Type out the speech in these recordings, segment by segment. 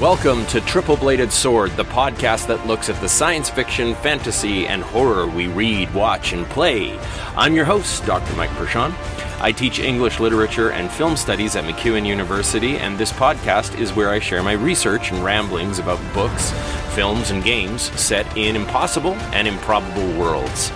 Welcome to Triple Bladed Sword, the podcast that looks at the science fiction, fantasy, and horror we read, watch, and play. I'm your host, Dr. Mike Perschon. I teach English literature and film studies at MacEwan University, and this podcast is where I share my research and ramblings about books, films, and games set in impossible and improbable worlds.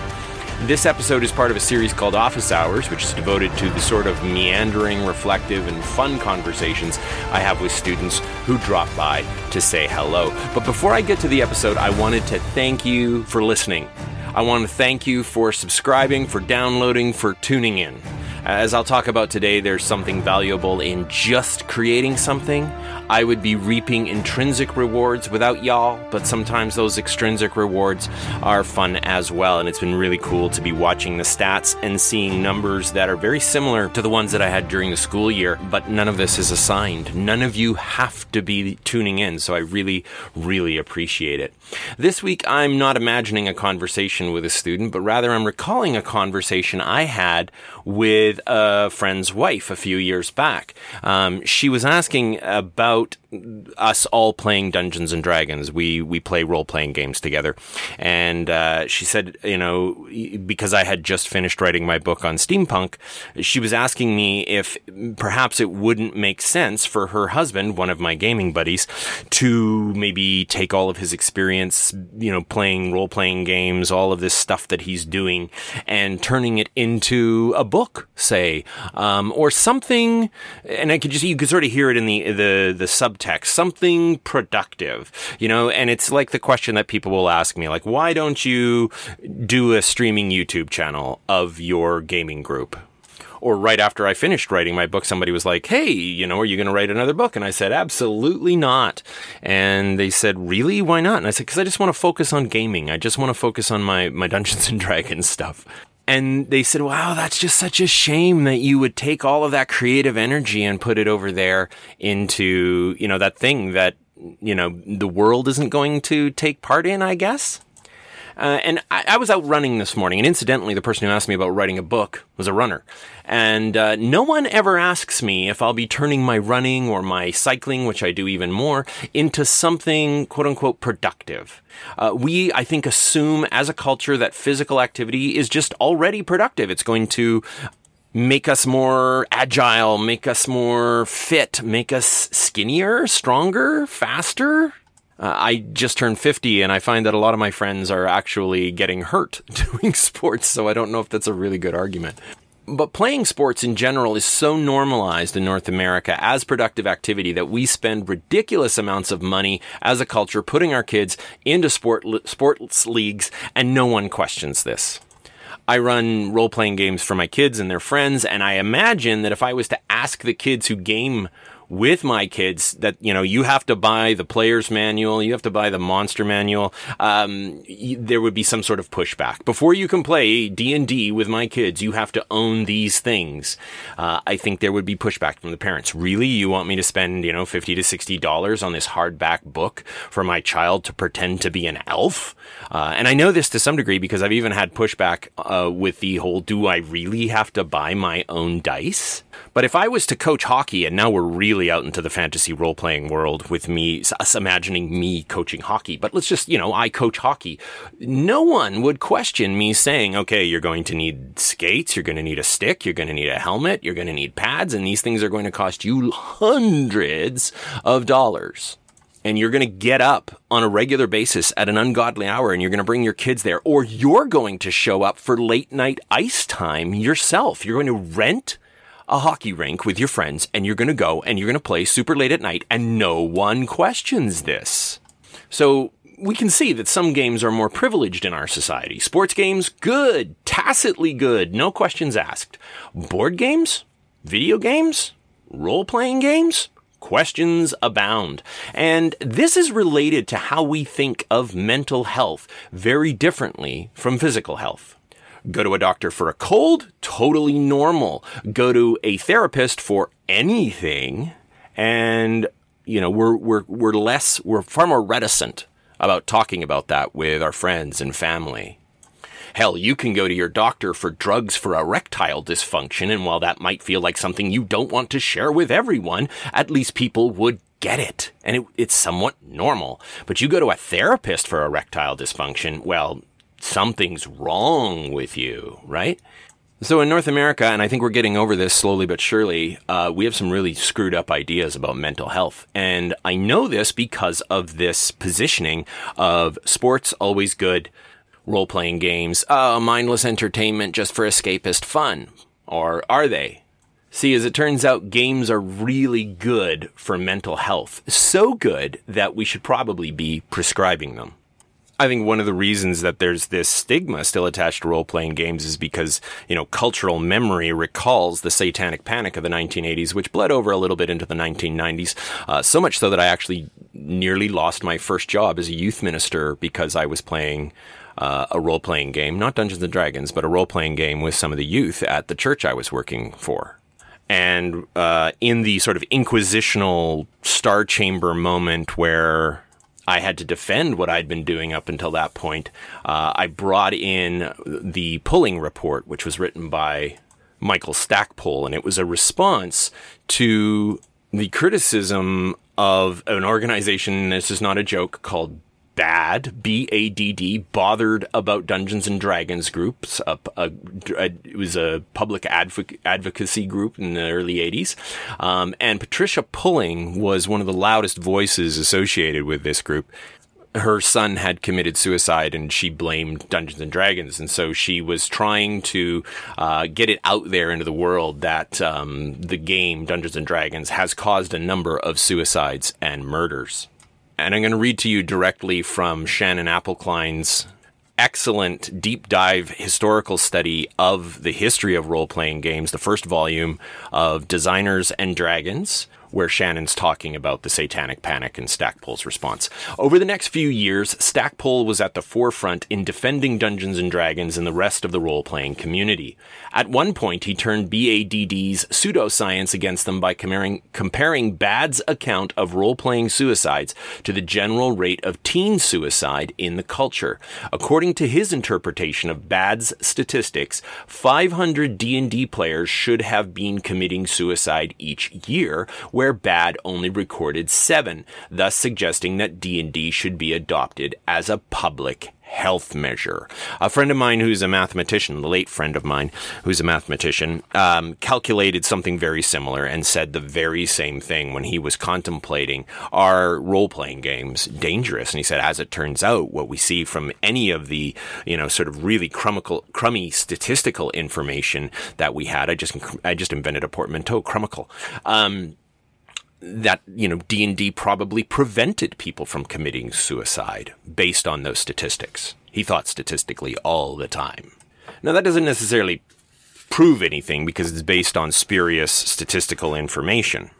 This episode is part of a series called Office Hours, which is devoted to the sort of meandering, reflective, and fun conversations I have with students who drop by to say hello. But before I get to the episode, I wanted to thank you for listening. I want to thank you for subscribing, for downloading, for tuning in. As I'll talk about today, there's something valuable in just creating something. I would be reaping intrinsic rewards without y'all, but sometimes those extrinsic rewards are fun as well. And it's been really cool to be watching the stats and seeing numbers that are very similar to the ones that I had during the school year, but none of this is assigned. None of you have to be tuning in, so I really, really appreciate it. This week, I'm not imagining a conversation with a student, but rather I'm recalling a conversation I had with a friend's wife a few years back. Um, she was asking about us all playing Dungeons and Dragons. We we play role playing games together, and uh, she said, you know, because I had just finished writing my book on steampunk, she was asking me if perhaps it wouldn't make sense for her husband, one of my gaming buddies, to maybe take all of his experience, you know, playing role playing games, all of this stuff that he's doing, and turning it into a book, say, um, or something. And I could just you could sort of hear it in the the the subtext, something productive, you know. And it's like the question that people will ask me, like, why don't you do a streaming YouTube channel of your gaming group? or right after I finished writing my book, somebody was like, Hey, you know, are you going to write another book? And I said, Absolutely not. And they said, Really? Why not? And I said, Because I just want to focus on gaming. I just want to focus on my, my Dungeons and Dragons stuff. And they said, Wow, that's just such a shame that you would take all of that creative energy and put it over there into, you know, that thing that, you know, the world isn't going to take part in, I guess. Uh, and I, I, was out running this morning, and incidentally, the person who asked me about writing a book was a runner. And uh, no one ever asks me if I'll be turning my running or my cycling, which I do even more, into something quote unquote productive. Uh, we, I think, assume as a culture that physical activity is just already productive. It's going to make us more agile, make us more fit, make us skinnier, stronger, faster. Uh, I just turned 50 and I find that a lot of my friends are actually getting hurt doing sports, so I don't know if that's a really good argument. But playing sports in general is so normalized in North America as productive activity that we spend ridiculous amounts of money as a culture putting our kids into sport sports leagues and no one questions this. I run role playing games for my kids and their friends and I imagine that if I was to ask the kids who game with my kids that you know you have to buy the player's manual, you have to buy the monster manual. Um, there would be some sort of pushback before you can play D and D with my kids. You have to own these things. Uh, I think there would be pushback from the parents. Really, you want me to spend you know fifty to sixty dollars on this hardback book for my child to pretend to be an elf? Uh, and I know this to some degree because I've even had pushback uh, with the whole "Do I really have to buy my own dice?" But if I was to coach hockey, and now we're really out into the fantasy role playing world with me, us imagining me coaching hockey, but let's just, you know, I coach hockey. No one would question me saying, okay, you're going to need skates, you're going to need a stick, you're going to need a helmet, you're going to need pads, and these things are going to cost you hundreds of dollars and you're going to get up on a regular basis at an ungodly hour and you're going to bring your kids there, or you're going to show up for late night ice time yourself. You're going to rent a hockey rink with your friends and you're going to go and you're going to play super late at night and no one questions this. So we can see that some games are more privileged in our society. Sports games, good, tacitly good, no questions asked. Board games, video games, role playing games, questions abound. And this is related to how we think of mental health very differently from physical health. Go to a doctor for a cold, totally normal. Go to a therapist for anything, and you know we're we're we're less we're far more reticent about talking about that with our friends and family. Hell, you can go to your doctor for drugs for erectile dysfunction, and while that might feel like something you don't want to share with everyone, at least people would get it. And it, it's somewhat normal. But you go to a therapist for erectile dysfunction, well, something's wrong with you, right? So in North America, and I think we're getting over this slowly but surely, uh, we have some really screwed up ideas about mental health. And I know this because of this positioning of sports always good, role playing games, uh, mindless entertainment just for escapist fun. Or are they? See, as it turns out, games are really good for mental health. So good that we should probably be prescribing them. I think one of the reasons that there's this stigma still attached to role playing games is because, you know, cultural memory recalls the satanic panic of the 1980s, which bled over a little bit into the 1990s. Uh, so much so that I actually nearly lost my first job as a youth minister because I was playing uh, a role playing game, not Dungeons and Dragons, but a role playing game with some of the youth at the church I was working for. And uh, in the sort of inquisitional star chamber moment where I had to defend what I'd been doing up until that point. Uh, I brought in the pulling report, which was written by Michael Stackpole, and it was a response to the criticism of an organization, this is not a joke, called BADD, B A D D, bothered about Dungeons and Dragons groups. A, a, a, it was a public advoc- advocacy group in the early 80s. Um, and Patricia Pulling was one of the loudest voices associated with this group. Her son had committed suicide and she blamed Dungeons and Dragons. And so she was trying to uh, get it out there into the world that um, the game Dungeons and Dragons has caused a number of suicides and murders. And I'm going to read to you directly from Shannon Appelcline's excellent deep dive historical study of the history of role playing games, the first volume of Designers and Dragons where Shannon's talking about the satanic panic and Stackpole's response. Over the next few years, Stackpole was at the forefront in defending Dungeons and Dragons and the rest of the role-playing community. At one point, he turned BADD's pseudoscience against them by comparing, comparing BADD's account of role-playing suicides to the general rate of teen suicide in the culture. According to his interpretation of BADD's statistics, 500 D&D players should have been committing suicide each year, where BADD only recorded seven, thus suggesting that D&D should be adopted as a public health measure. A friend of mine who's a mathematician, a late friend of mine who's a mathematician, um, calculated something very similar and said the very same thing when he was contemplating are role playing games dangerous? And he said, as it turns out, what we see from any of the, you know, sort of really crumical, crummy statistical information that we had, I just, I just invented a portmanteau, crumical. Um, that you know D&D probably prevented people from committing suicide based on those statistics. He thought statistically all the time. Now that doesn't necessarily prove anything because it's based on spurious statistical information.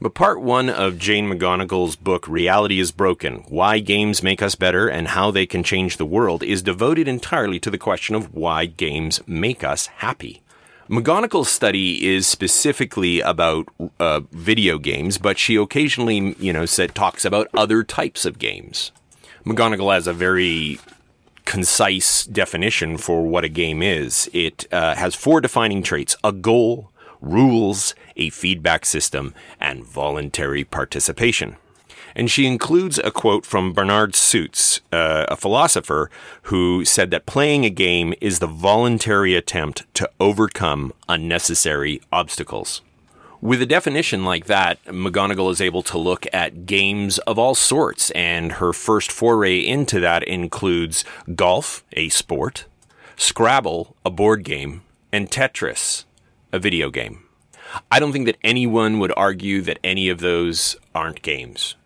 But part one of Jane McGonigal's book, Reality is Broken Why Games Make Us Better and How They Can Change the World, is devoted entirely to the question of why games make us happy. McGonigal's study is specifically about uh, video games, but she occasionally, you know, said talks about other types of games. McGonigal has a very concise definition for what a game is. It uh, has four defining traits: a goal, rules, a feedback system, and voluntary participation. And she includes a quote from Bernard Suits, uh, a philosopher who said that playing a game is the voluntary attempt to overcome unnecessary obstacles. With a definition like that, McGonigal is able to look at games of all sorts, and her first foray into that includes golf, a sport, Scrabble, a board game, and Tetris, a video game. I don't think that anyone would argue that any of those aren't games.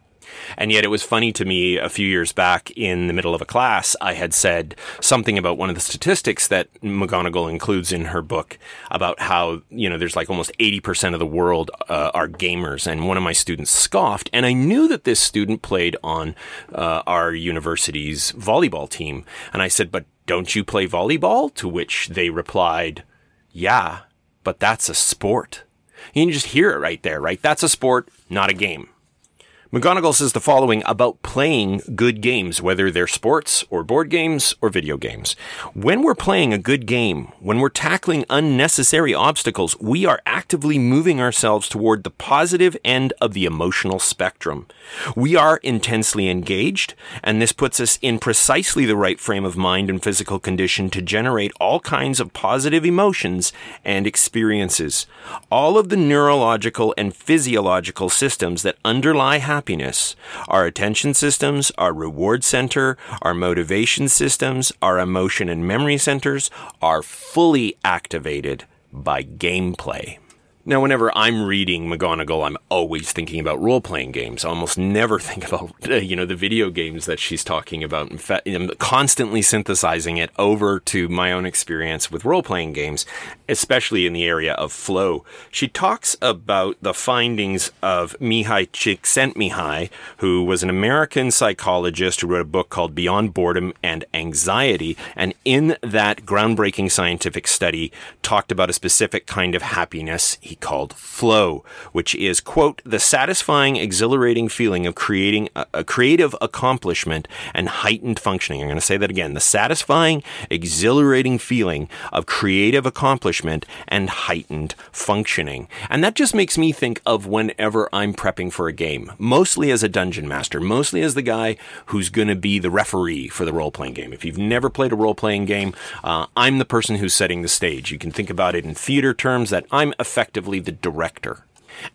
And yet it was funny to me a few years back in the middle of a class, I had said something about one of the statistics that McGonigal includes in her book about how, you know, there's like almost 80% of the world uh, are gamers. And one of my students scoffed. And I knew that this student played on uh, our university's volleyball team. And I said, but don't you play volleyball? To which they replied, yeah, but that's a sport. You can just hear it right there, right? That's a sport, not a game. McGonigal says the following about playing good games, whether they're sports or board games or video games. When we're playing a good game, when we're tackling unnecessary obstacles, we are actively moving ourselves toward the positive end of the emotional spectrum. We are intensely engaged, and this puts us in precisely the right frame of mind and physical condition to generate all kinds of positive emotions and experiences. All of the neurological and physiological systems that underlie happiness, our attention systems, our reward center, our motivation systems, our emotion and memory centers are fully activated by gameplay. Now, whenever I'm reading McGonigal, I'm always thinking about role playing games. I almost never think about, uh, you know, the video games that she's talking about. In fact, I'm constantly synthesizing it over to my own experience with role playing games, especially in the area of flow. She talks about the findings of Mihaly Csikszentmihalyi, who was an American psychologist who wrote a book called Beyond Boredom and Anxiety. And in that groundbreaking scientific study, talked about a specific kind of happiness he called flow, which is, quote, the satisfying, exhilarating feeling of creating a, a creative accomplishment and heightened functioning. I'm going to say that again. The satisfying, exhilarating feeling of creative accomplishment and heightened functioning. And that just makes me think of whenever I'm prepping for a game, mostly as a dungeon master, mostly as the guy who's going to be the referee for the role playing game. If you've never played a role playing game, uh, I'm the person who's setting the stage. You can think about it in theater terms that I'm effectively effectively the director.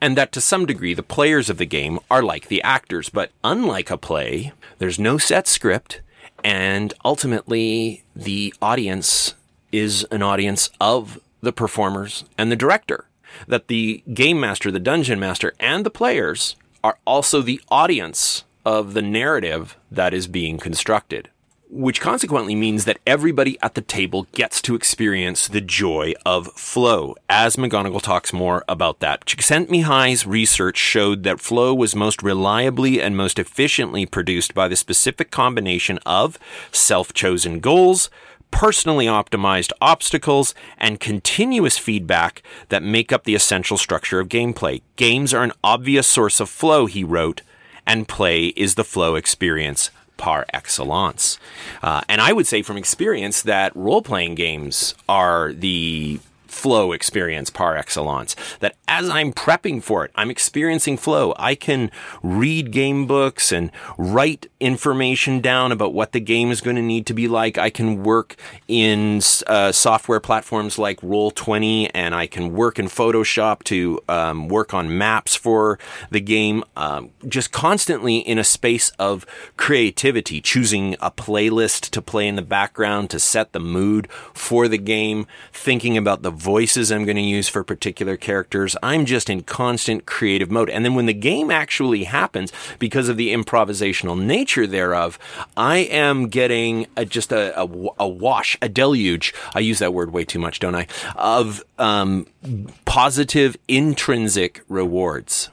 And that to some degree, the players of the game are like the actors, but unlike a play, there's no set script, and ultimately, the audience is an audience of the performers and the director. That the game master, the dungeon master, and the players are also the audience of the narrative that is being constructed which consequently means that everybody at the table gets to experience the joy of flow. As McGonigal talks more about that, Csikszentmihalyi's research showed that flow was most reliably and most efficiently produced by the specific combination of self-chosen goals, personally optimized obstacles, and continuous feedback that make up the essential structure of gameplay. Games are an obvious source of flow, he wrote, and play is the flow experience par excellence. Uh, and I would say from experience that role playing games are the flow experience par excellence. That as I'm prepping for it, I'm experiencing flow. I can read game books and write information down about what the game is going to need to be like. I can work in uh, software platforms like Roll20 and I can work in Photoshop to um, work on maps for the game. Um, just constantly in a space of creativity, choosing a playlist to play in the background to set the mood for the game, thinking about the voices I'm going to use for particular characters. I'm just in constant creative mode. And then when the game actually happens, because of the improvisational nature thereof, I am getting a, just a, a, a, wash, a deluge. I use that word way too much, don't I? Of um, positive intrinsic rewards.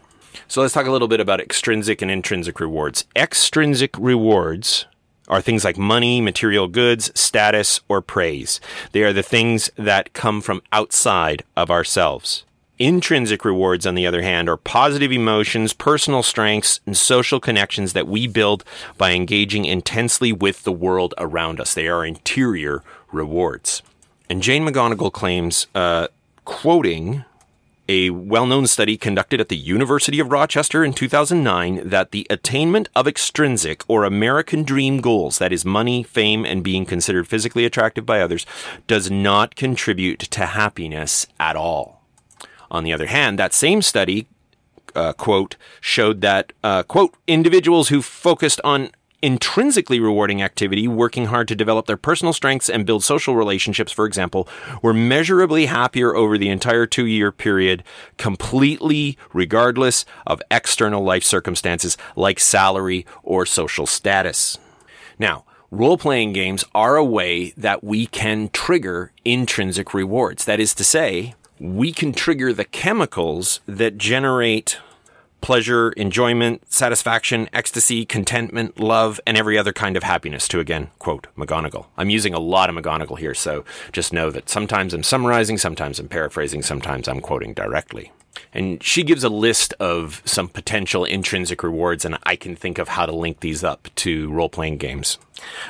So let's talk a little bit about extrinsic and intrinsic rewards. Extrinsic rewards are things like money, material goods, status, or praise. They are the things that come from outside of ourselves. Intrinsic rewards, on the other hand, are positive emotions, personal strengths, and social connections that we build by engaging intensely with the world around us. They are interior rewards. And Jane McGonigal claims, uh, quoting a well known study conducted at the University of Rochester in 2009 that the attainment of extrinsic or American dream goals, that is, money, fame, and being considered physically attractive by others, does not contribute to happiness at all. On the other hand, that same study, uh, quote, showed that, uh, quote, individuals who focused on intrinsically rewarding activity, working hard to develop their personal strengths and build social relationships, for example, were measurably happier over the entire two year period, completely regardless of external life circumstances like salary or social status. Now, role playing games are a way that we can trigger intrinsic rewards. That is to say, we can trigger the chemicals that generate pleasure, enjoyment, satisfaction, ecstasy, contentment, love, and every other kind of happiness to again quote McGonigal. I'm using a lot of McGonigal here, so just know that sometimes I'm summarizing, sometimes I'm paraphrasing, sometimes I'm quoting directly. And she gives a list of some potential intrinsic rewards, and I can think of how to link these up to role playing games.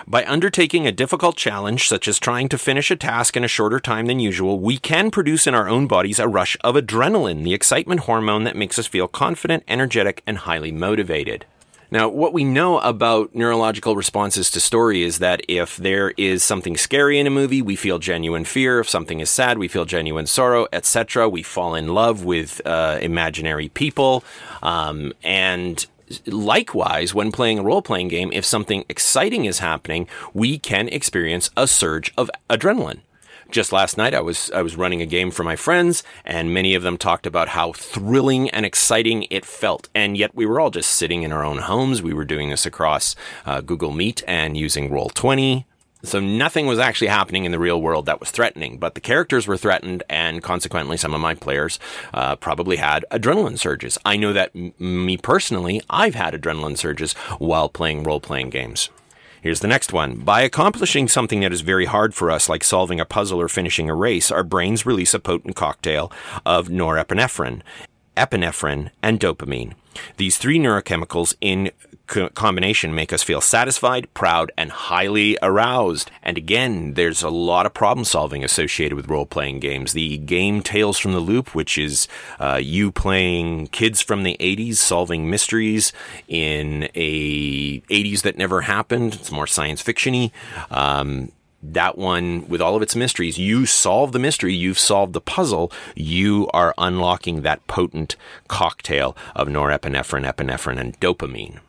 By undertaking a difficult challenge, such as trying to finish a task in a shorter time than usual, we can produce in our own bodies a rush of adrenaline, the excitement hormone that makes us feel confident, energetic, and highly motivated. Now, what we know about neurological responses to story is that if there is something scary in a movie, we feel genuine fear. If something is sad, we feel genuine sorrow, etc. We fall in love with uh, imaginary people, um, and likewise, when playing a role playing game, if something exciting is happening, we can experience a surge of adrenaline just last night I was I was running a game for my friends and many of them talked about how thrilling and exciting it felt. And yet we were all just sitting in our own homes. We were doing this across uh, Google Meet and using Roll20 so nothing was actually happening in the real world that was threatening but the characters were threatened and consequently some of my players uh, probably had adrenaline surges. I know that m- me personally I've had adrenaline surges while playing role playing games Here's the next one. By accomplishing something that is very hard for us, like solving a puzzle or finishing a race, our brains release a potent cocktail of norepinephrine, epinephrine, and dopamine. These three neurochemicals in co- combination make us feel satisfied, proud, and highly aroused. And again, there's a lot of problem solving associated with role playing games. The game Tales from the Loop, which is uh, you playing kids from the 80s solving mysteries in a 80s that never happened. It's more science fictiony. Um, that one with all of its mysteries, you solve the mystery, you've solved the puzzle, you are unlocking that potent cocktail of norepinephrine, epinephrine, and dopamine.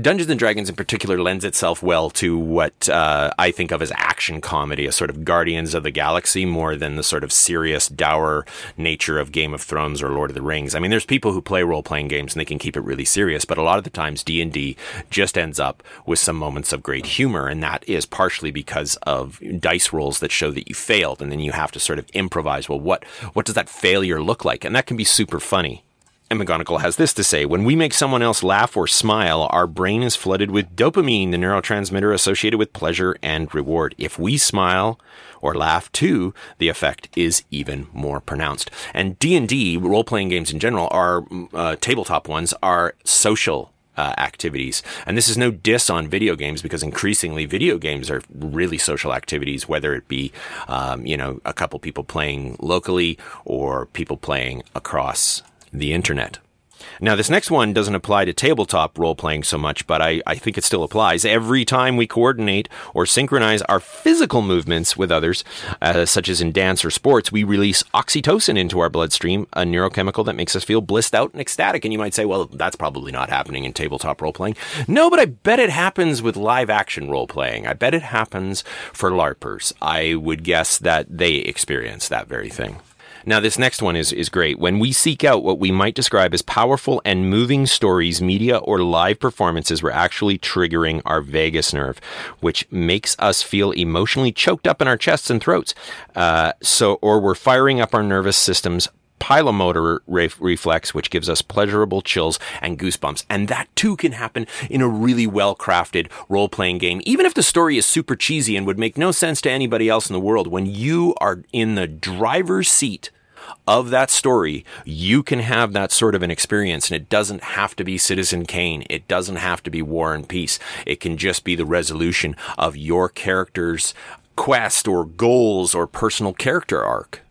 Dungeons and Dragons in particular lends itself well to what uh, I think of as action comedy, a sort of Guardians of the Galaxy more than the sort of serious, dour nature of Game of Thrones or Lord of the Rings. I mean, there's people who play role playing games and they can keep it really serious, but a lot of the times D and D just ends up with some moments of great humor, and that is partially because of dice rolls that show that you failed, and then you have to sort of improvise. Well, what what does that failure look like? And that can be super funny. And McGonigal has this to say When we make someone else laugh or smile, our brain is flooded with dopamine, the neurotransmitter associated with pleasure and reward. If we smile or laugh too, the effect is even more pronounced. And D&D, role-playing games in general, are uh, tabletop ones, are social uh, activities. And this is no diss on video games because increasingly video games are really social activities, whether it be, um, you know, a couple people playing locally or people playing across the internet. Now, this next one doesn't apply to tabletop role playing so much, but I, I think it still applies. Every time we coordinate or synchronize our physical movements with others, uh, such as in dance or sports, we release oxytocin into our bloodstream, a neurochemical that makes us feel blissed out and ecstatic. And you might say, well, that's probably not happening in tabletop role playing. No, but I bet it happens with live action role playing. I bet it happens for LARPers. I would guess that they experience that very thing. Now, this next one is, is great. When we seek out what we might describe as powerful and moving stories, media, or live performances, we're actually triggering our vagus nerve, which makes us feel emotionally choked up in our chests and throats. Uh, so, or we're firing up our nervous system's pilomotor re- reflex, which gives us pleasurable chills and goosebumps. And that too can happen in a really well crafted role playing game. Even if the story is super cheesy and would make no sense to anybody else in the world, when you are in the driver's seat of that story, you can have that sort of an experience. And it doesn't have to be Citizen Kane. It doesn't have to be War and Peace. It can just be the resolution of your character's quest or goals or personal character arc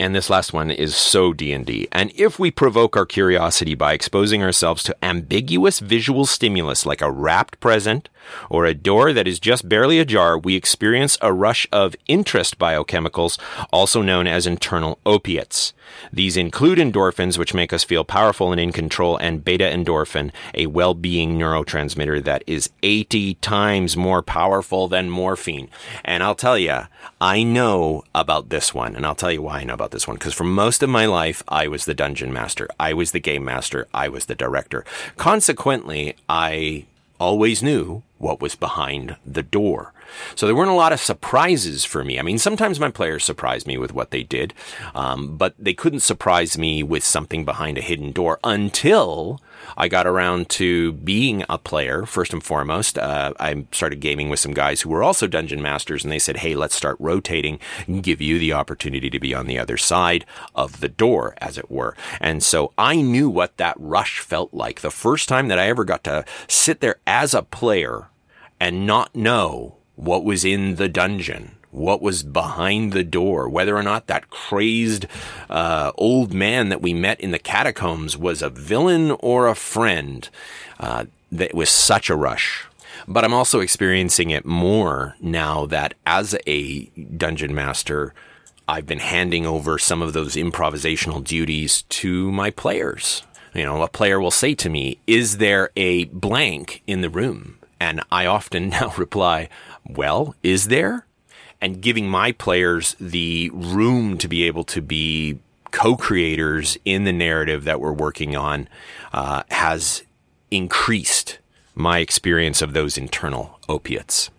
and this last one is so D&D. And if we provoke our curiosity by exposing ourselves to ambiguous visual stimulus like a wrapped present or a door that is just barely ajar, we experience a rush of interest biochemicals, also known as internal opiates. These include endorphins, which make us feel powerful and in control, and beta endorphin, a well being neurotransmitter that is 80 times more powerful than morphine. And I'll tell you, I know about this one, and I'll tell you why I know about this one. Because for most of my life, I was the dungeon master, I was the game master, I was the director. Consequently, I always knew what was behind the door. So there weren't a lot of surprises for me. I mean, sometimes my players surprised me with what they did, um, but they couldn't surprise me with something behind a hidden door until I got around to being a player first and foremost. Uh, I started gaming with some guys who were also dungeon masters, and they said, "Hey, let's start rotating and give you the opportunity to be on the other side of the door, as it were." And so I knew what that rush felt like. The first time that I ever got to sit there as a player and not know what was in the dungeon what was behind the door, whether or not that crazed uh, old man that we met in the catacombs was a villain or a friend. Uh, that was such a rush. But I'm also experiencing it more now that as a dungeon master, I've been handing over some of those improvisational duties to my players. You know, a player will say to me, Is there a blank in the room? And I often now reply, Well, is there? And giving my players the room to be able to be co-creators in the narrative that we're working on uh, has increased my experience of those internal opiates.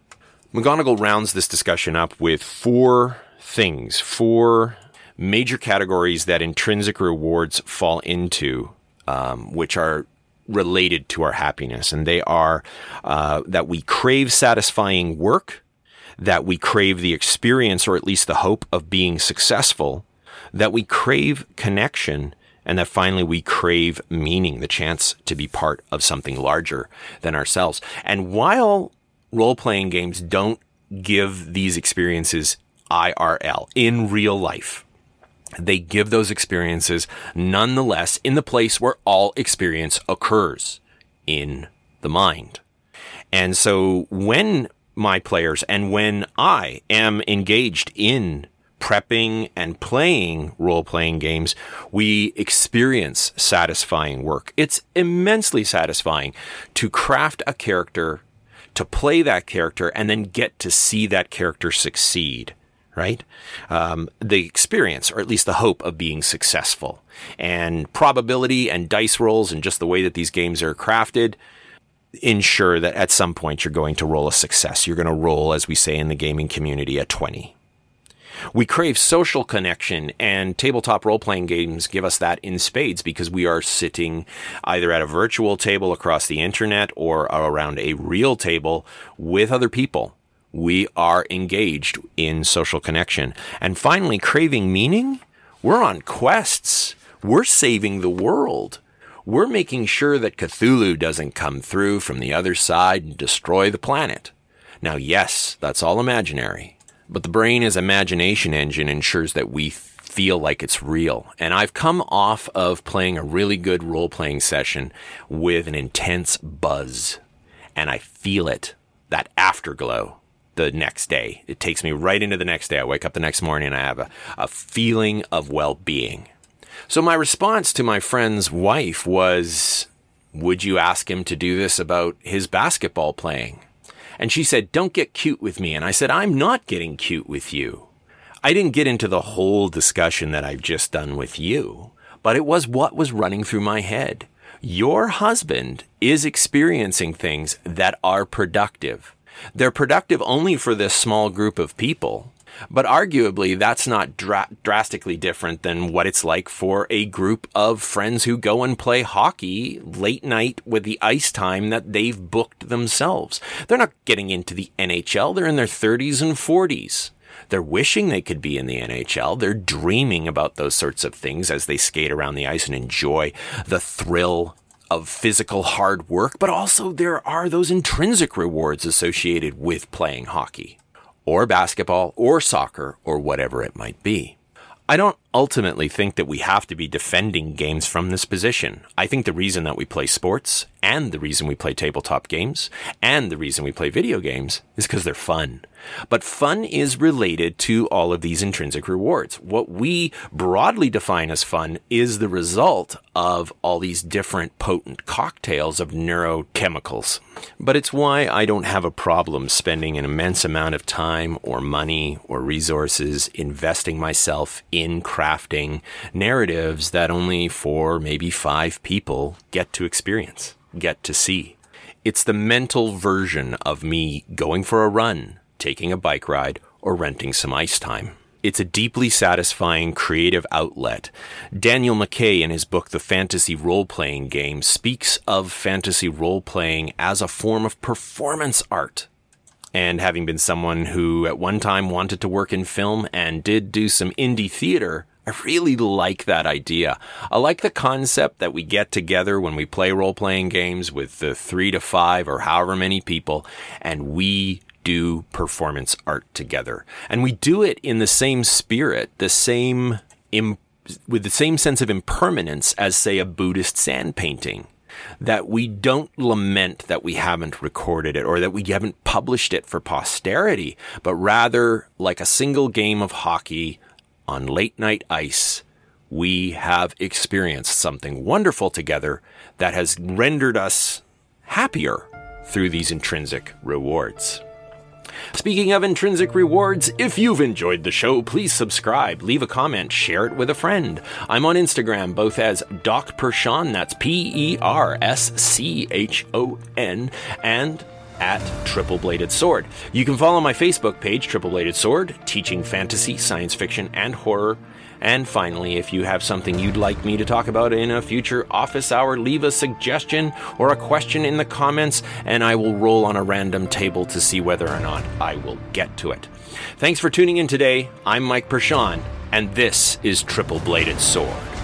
McGonigal rounds this discussion up with four things, four major categories that intrinsic rewards fall into, um, which are related to our happiness. And they are uh, that we crave satisfying work, that we crave the experience or at least the hope of being successful, that we crave connection, and that finally we crave meaning, the chance to be part of something larger than ourselves. And while role playing games don't give these experiences IRL in real life, they give those experiences nonetheless in the place where all experience occurs in the mind. And so when my players. And when I am engaged in prepping and playing role playing games, we experience satisfying work. It's immensely satisfying to craft a character, to play that character, and then get to see that character succeed. Right? Um, the experience, or at least the hope of being successful. And probability and dice rolls, and just the way that these games are crafted, ensure that at some point you're going to roll a success. You're going to roll, as we say in the gaming community, a 20. We crave social connection, and tabletop role playing games give us that in spades because we are sitting either at a virtual table across the internet or around a real table with other people. We are engaged in social connection. And finally, craving meaning. We're on quests. We're saving the world we're making sure that Cthulhu doesn't come through from the other side and destroy the planet. Now, yes, that's all imaginary, but the brain as imagination engine ensures that we feel like it's real. And I've come off of playing a really good role playing session with an intense buzz, and I feel it, that afterglow the next day. It takes me right into the next day. I wake up the next morning and I have a, a feeling of well being. So my response to my friend's wife was, Would you ask him to do this about his basketball playing? And she said, Don't get cute with me. And I said, I'm not getting cute with you. I didn't get into the whole discussion that I've just done with you, but it was what was running through my head. Your husband is experiencing things that are productive. They're productive only for this small group of people. But arguably, that's not dra- drastically different than what it's like for a group of friends who go and play hockey late night with the ice time that they've booked themselves. They're not getting into the NHL, they're in their 30s and 40s. They're wishing they could be in the NHL. They're dreaming about those sorts of things as they skate around the ice and enjoy the thrill of physical hard work, but also there are those intrinsic rewards associated with playing hockey or basketball or soccer or whatever it might be. I don't ultimately think that we have to be defending games from this position. I think the reason that we play sports and the reason we play tabletop games and the reason we play video games is because they're fun. But fun is related to all of these intrinsic rewards. What we broadly define as fun is the result of all these different potent cocktails of neurochemicals. But it's why I don't have a problem spending an immense amount of time or money or resources investing myself in crafting narratives that only four, maybe five people get to experience, get to see. It's the mental version of me going for a run taking a bike ride, or renting some ice time. it's a deeply satisfying creative outlet. Daniel Mackay, in his book, The Fantasy Role Playing Game, speaks of fantasy role playing as a form of performance art. And having been someone who at one time wanted to work in film and did do some indie theater, I really like that idea. I like the concept that we get together when we play role playing games with the three to five or however many people and we do performance art together. And we do it in the same spirit, the same, with the same sense of impermanence as, say, a Buddhist sand painting. That we don't lament that we haven't recorded it or that we haven't published it for posterity, but rather, like a single game of hockey on late night ice, we have experienced something wonderful together that has rendered us happier through these intrinsic rewards. Speaking of intrinsic rewards, if you've enjoyed the show, please subscribe, leave a comment, share it with a friend. I'm on Instagram both as Doc Perschon, that's P E R S C H O N, and at Triple Bladed Sword. You can follow my Facebook page, Triple Bladed Sword, teaching fantasy, science fiction, and horror and finally, if you have something you'd like me to talk about in a future office hour, leave a suggestion or a question in the comments, and I will roll on a random table to see whether or not I will get to it. Thanks for tuning in today. I'm Mike Perschon, and this is Triple Bladed Sword.